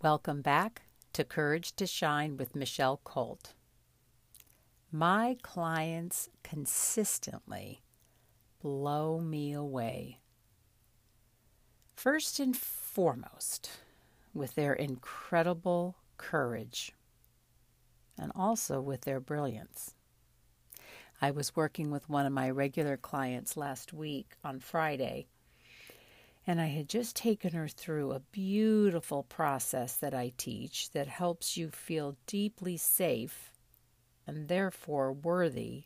Welcome back to Courage to Shine with Michelle Colt. My clients consistently blow me away. First and foremost, with their incredible courage and also with their brilliance. I was working with one of my regular clients last week on Friday and I had just taken her through a beautiful process that I teach that helps you feel deeply safe and therefore worthy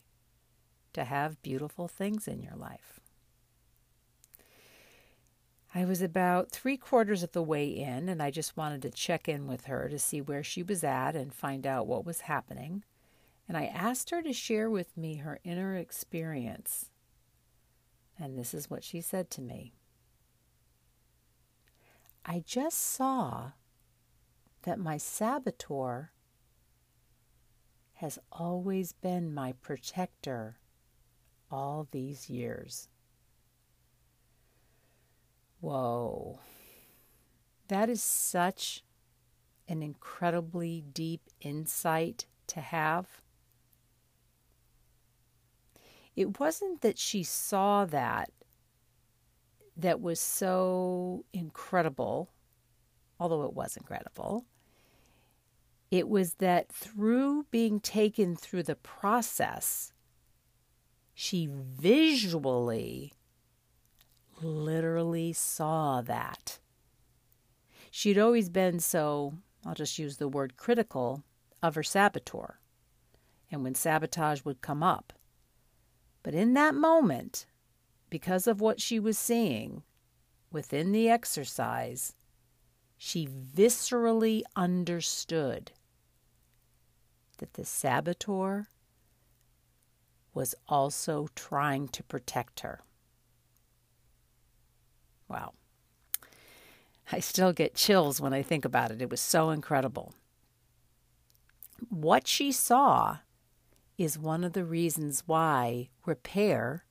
to have beautiful things in your life. I was about three quarters of the way in, and I just wanted to check in with her to see where she was at and find out what was happening. And I asked her to share with me her inner experience. And this is what she said to me. I just saw that my saboteur has always been my protector all these years. Whoa. That is such an incredibly deep insight to have. It wasn't that she saw that that was so incredible, although it was incredible. It was that through being taken through the process, she visually, literally saw that. She'd always been so, I'll just use the word critical, of her saboteur. And when sabotage would come up. But in that moment, because of what she was seeing within the exercise, she viscerally understood that the saboteur was also trying to protect her. Wow. I still get chills when I think about it. It was so incredible. What she saw is one of the reasons why repair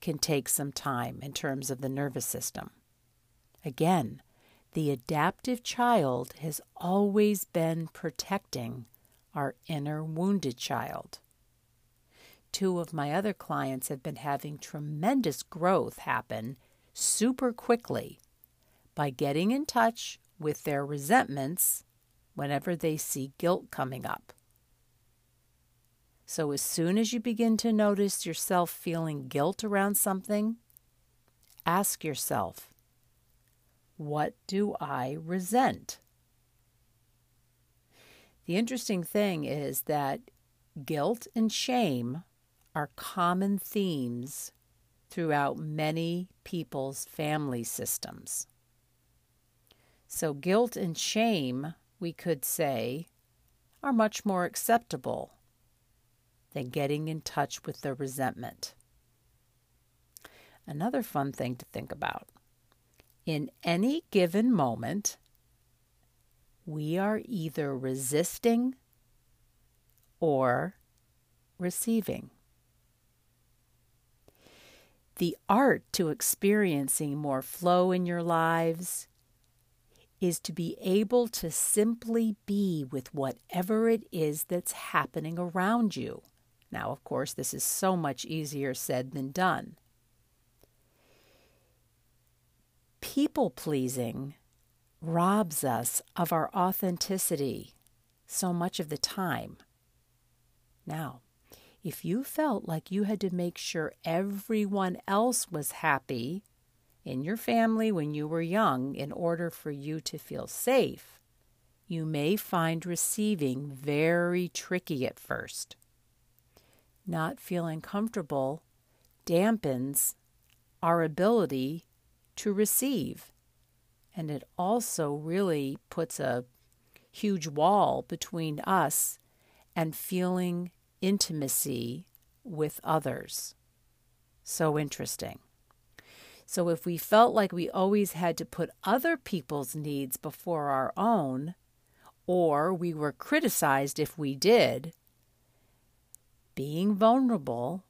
can take some time in terms of the nervous system. Again, the adaptive child has always been protecting our inner wounded child. Two of my other clients have been having tremendous growth happen super quickly by getting in touch with their resentments whenever they see guilt coming up. So, as soon as you begin to notice yourself feeling guilt around something, ask yourself, what do I resent? The interesting thing is that guilt and shame are common themes throughout many people's family systems. So, guilt and shame, we could say, are much more acceptable than getting in touch with their resentment. Another fun thing to think about in any given moment, we are either resisting or receiving. The art to experiencing more flow in your lives is to be able to simply be with whatever it is that's happening around you. Now, of course, this is so much easier said than done. People pleasing robs us of our authenticity so much of the time. Now, if you felt like you had to make sure everyone else was happy in your family when you were young in order for you to feel safe, you may find receiving very tricky at first not feeling comfortable dampens our ability to receive. And it also really puts a huge wall between us and feeling intimacy with others. So interesting. So, if we felt like we always had to put other people's needs before our own, or we were criticized if we did, being vulnerable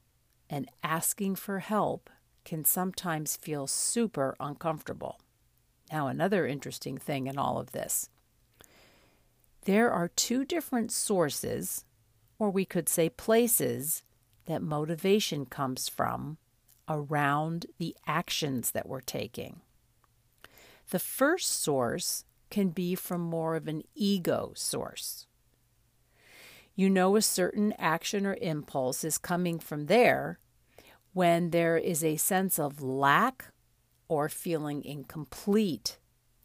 and asking for help can sometimes feel super uncomfortable. Now, another interesting thing in all of this There are two different sources, or we could say places, that motivation comes from around the actions that we're taking. The first source can be from more of an ego source. You know, a certain action or impulse is coming from there when there is a sense of lack or feeling incomplete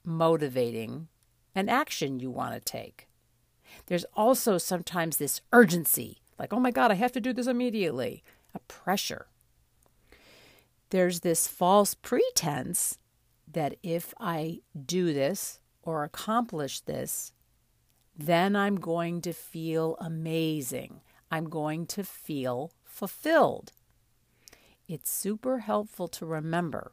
motivating an action you want to take. There's also sometimes this urgency, like, oh my God, I have to do this immediately, a pressure. There's this false pretense that if I do this or accomplish this, then I'm going to feel amazing. I'm going to feel fulfilled. It's super helpful to remember.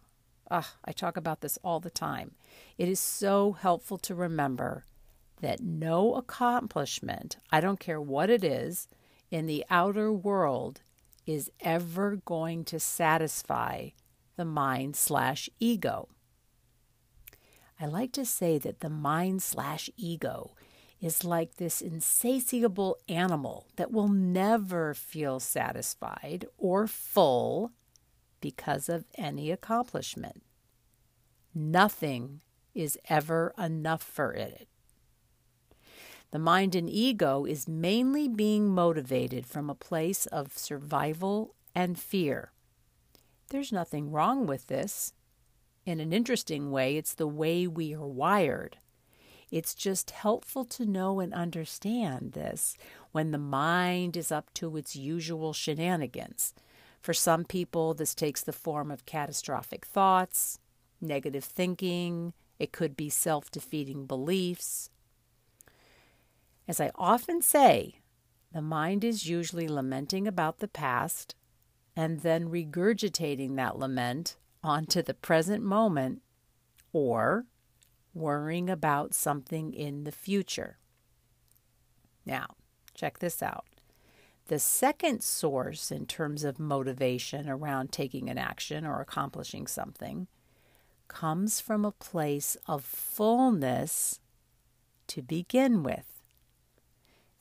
Ugh, I talk about this all the time. It is so helpful to remember that no accomplishment, I don't care what it is, in the outer world is ever going to satisfy the mind slash ego. I like to say that the mind slash ego is like this insatiable animal that will never feel satisfied or full because of any accomplishment. Nothing is ever enough for it. The mind and ego is mainly being motivated from a place of survival and fear. There's nothing wrong with this. In an interesting way, it's the way we are wired. It's just helpful to know and understand this when the mind is up to its usual shenanigans. For some people, this takes the form of catastrophic thoughts, negative thinking, it could be self defeating beliefs. As I often say, the mind is usually lamenting about the past and then regurgitating that lament onto the present moment or worrying about something in the future. Now, check this out. The second source in terms of motivation around taking an action or accomplishing something comes from a place of fullness to begin with.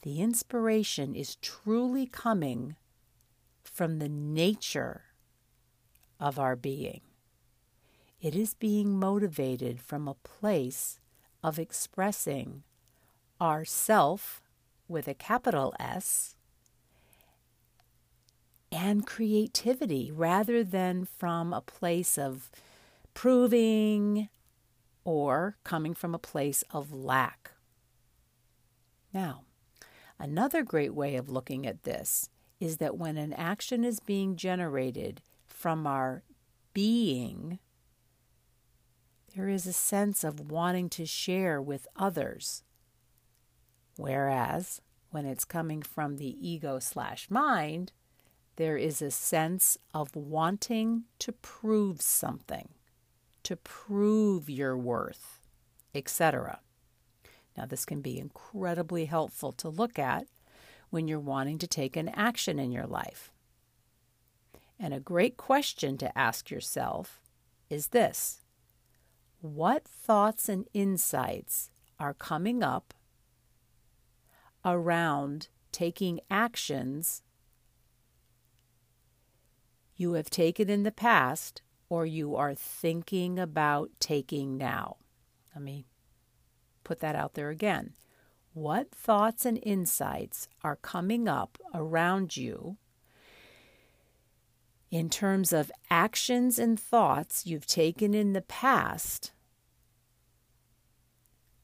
The inspiration is truly coming from the nature of our being. It is being motivated from a place of expressing ourself with a capital S and creativity rather than from a place of proving or coming from a place of lack. Now, another great way of looking at this is that when an action is being generated from our being, there is a sense of wanting to share with others. Whereas when it's coming from the ego slash mind, there is a sense of wanting to prove something, to prove your worth, etc. Now, this can be incredibly helpful to look at when you're wanting to take an action in your life. And a great question to ask yourself is this What thoughts and insights are coming up around taking actions you have taken in the past or you are thinking about taking now? Let me put that out there again. What thoughts and insights are coming up around you in terms of actions and thoughts you've taken in the past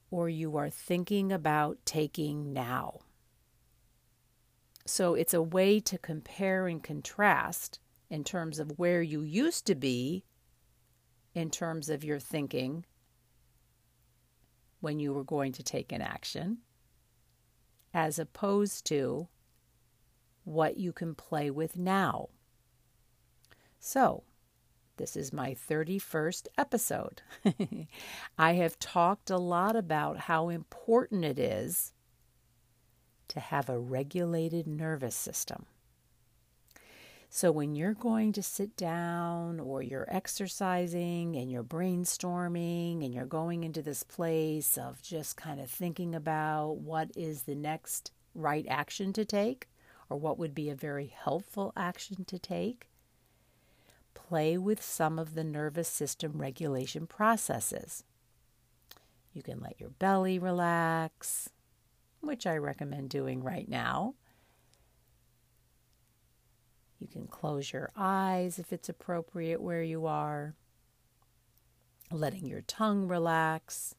or you are thinking about taking now? So it's a way to compare and contrast in terms of where you used to be in terms of your thinking when you were going to take an action, as opposed to what you can play with now. So, this is my 31st episode. I have talked a lot about how important it is to have a regulated nervous system. So when you're going to sit down or you're exercising and you're brainstorming and you're going into this place of just kind of thinking about what is the next right action to take or what would be a very helpful action to take, play with some of the nervous system regulation processes. You can let your belly relax, which I recommend doing right now. You can close your eyes if it's appropriate where you are, letting your tongue relax,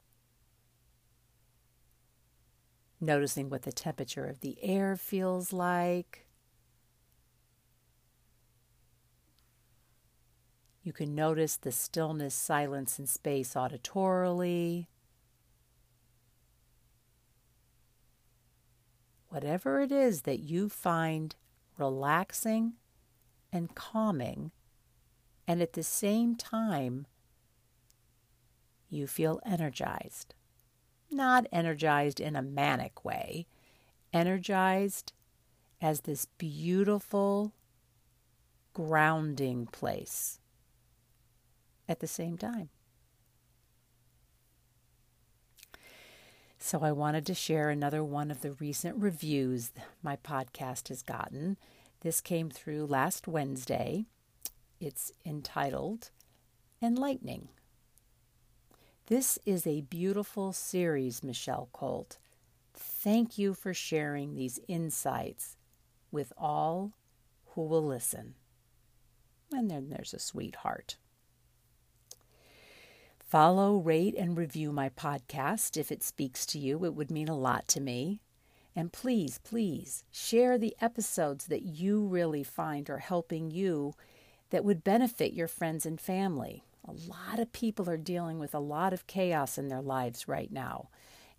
noticing what the temperature of the air feels like. You can notice the stillness, silence, and space auditorily. Whatever it is that you find relaxing and calming, and at the same time, you feel energized. Not energized in a manic way, energized as this beautiful grounding place at the same time. So, I wanted to share another one of the recent reviews my podcast has gotten. This came through last Wednesday. It's entitled Enlightening. This is a beautiful series, Michelle Colt. Thank you for sharing these insights with all who will listen. And then there's a sweetheart. Follow, rate, and review my podcast if it speaks to you. It would mean a lot to me. And please, please share the episodes that you really find are helping you that would benefit your friends and family. A lot of people are dealing with a lot of chaos in their lives right now.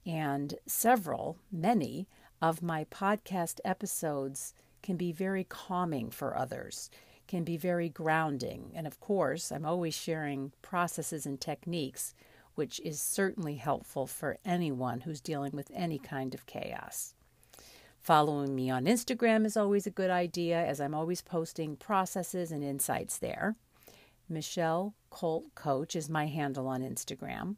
And several, many of my podcast episodes can be very calming for others, can be very grounding. And of course, I'm always sharing processes and techniques, which is certainly helpful for anyone who's dealing with any kind of chaos. Following me on Instagram is always a good idea, as I'm always posting processes and insights there. Michelle Colt Coach is my handle on Instagram.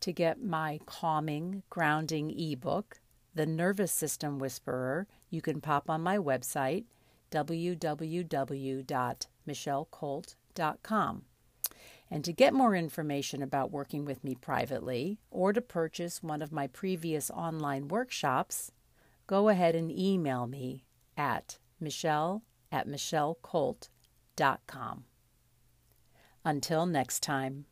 To get my calming, grounding ebook, The Nervous System Whisperer, you can pop on my website, www.michellecolt.com. And to get more information about working with me privately or to purchase one of my previous online workshops, go ahead and email me at michelle at michellecolt.com. Until next time.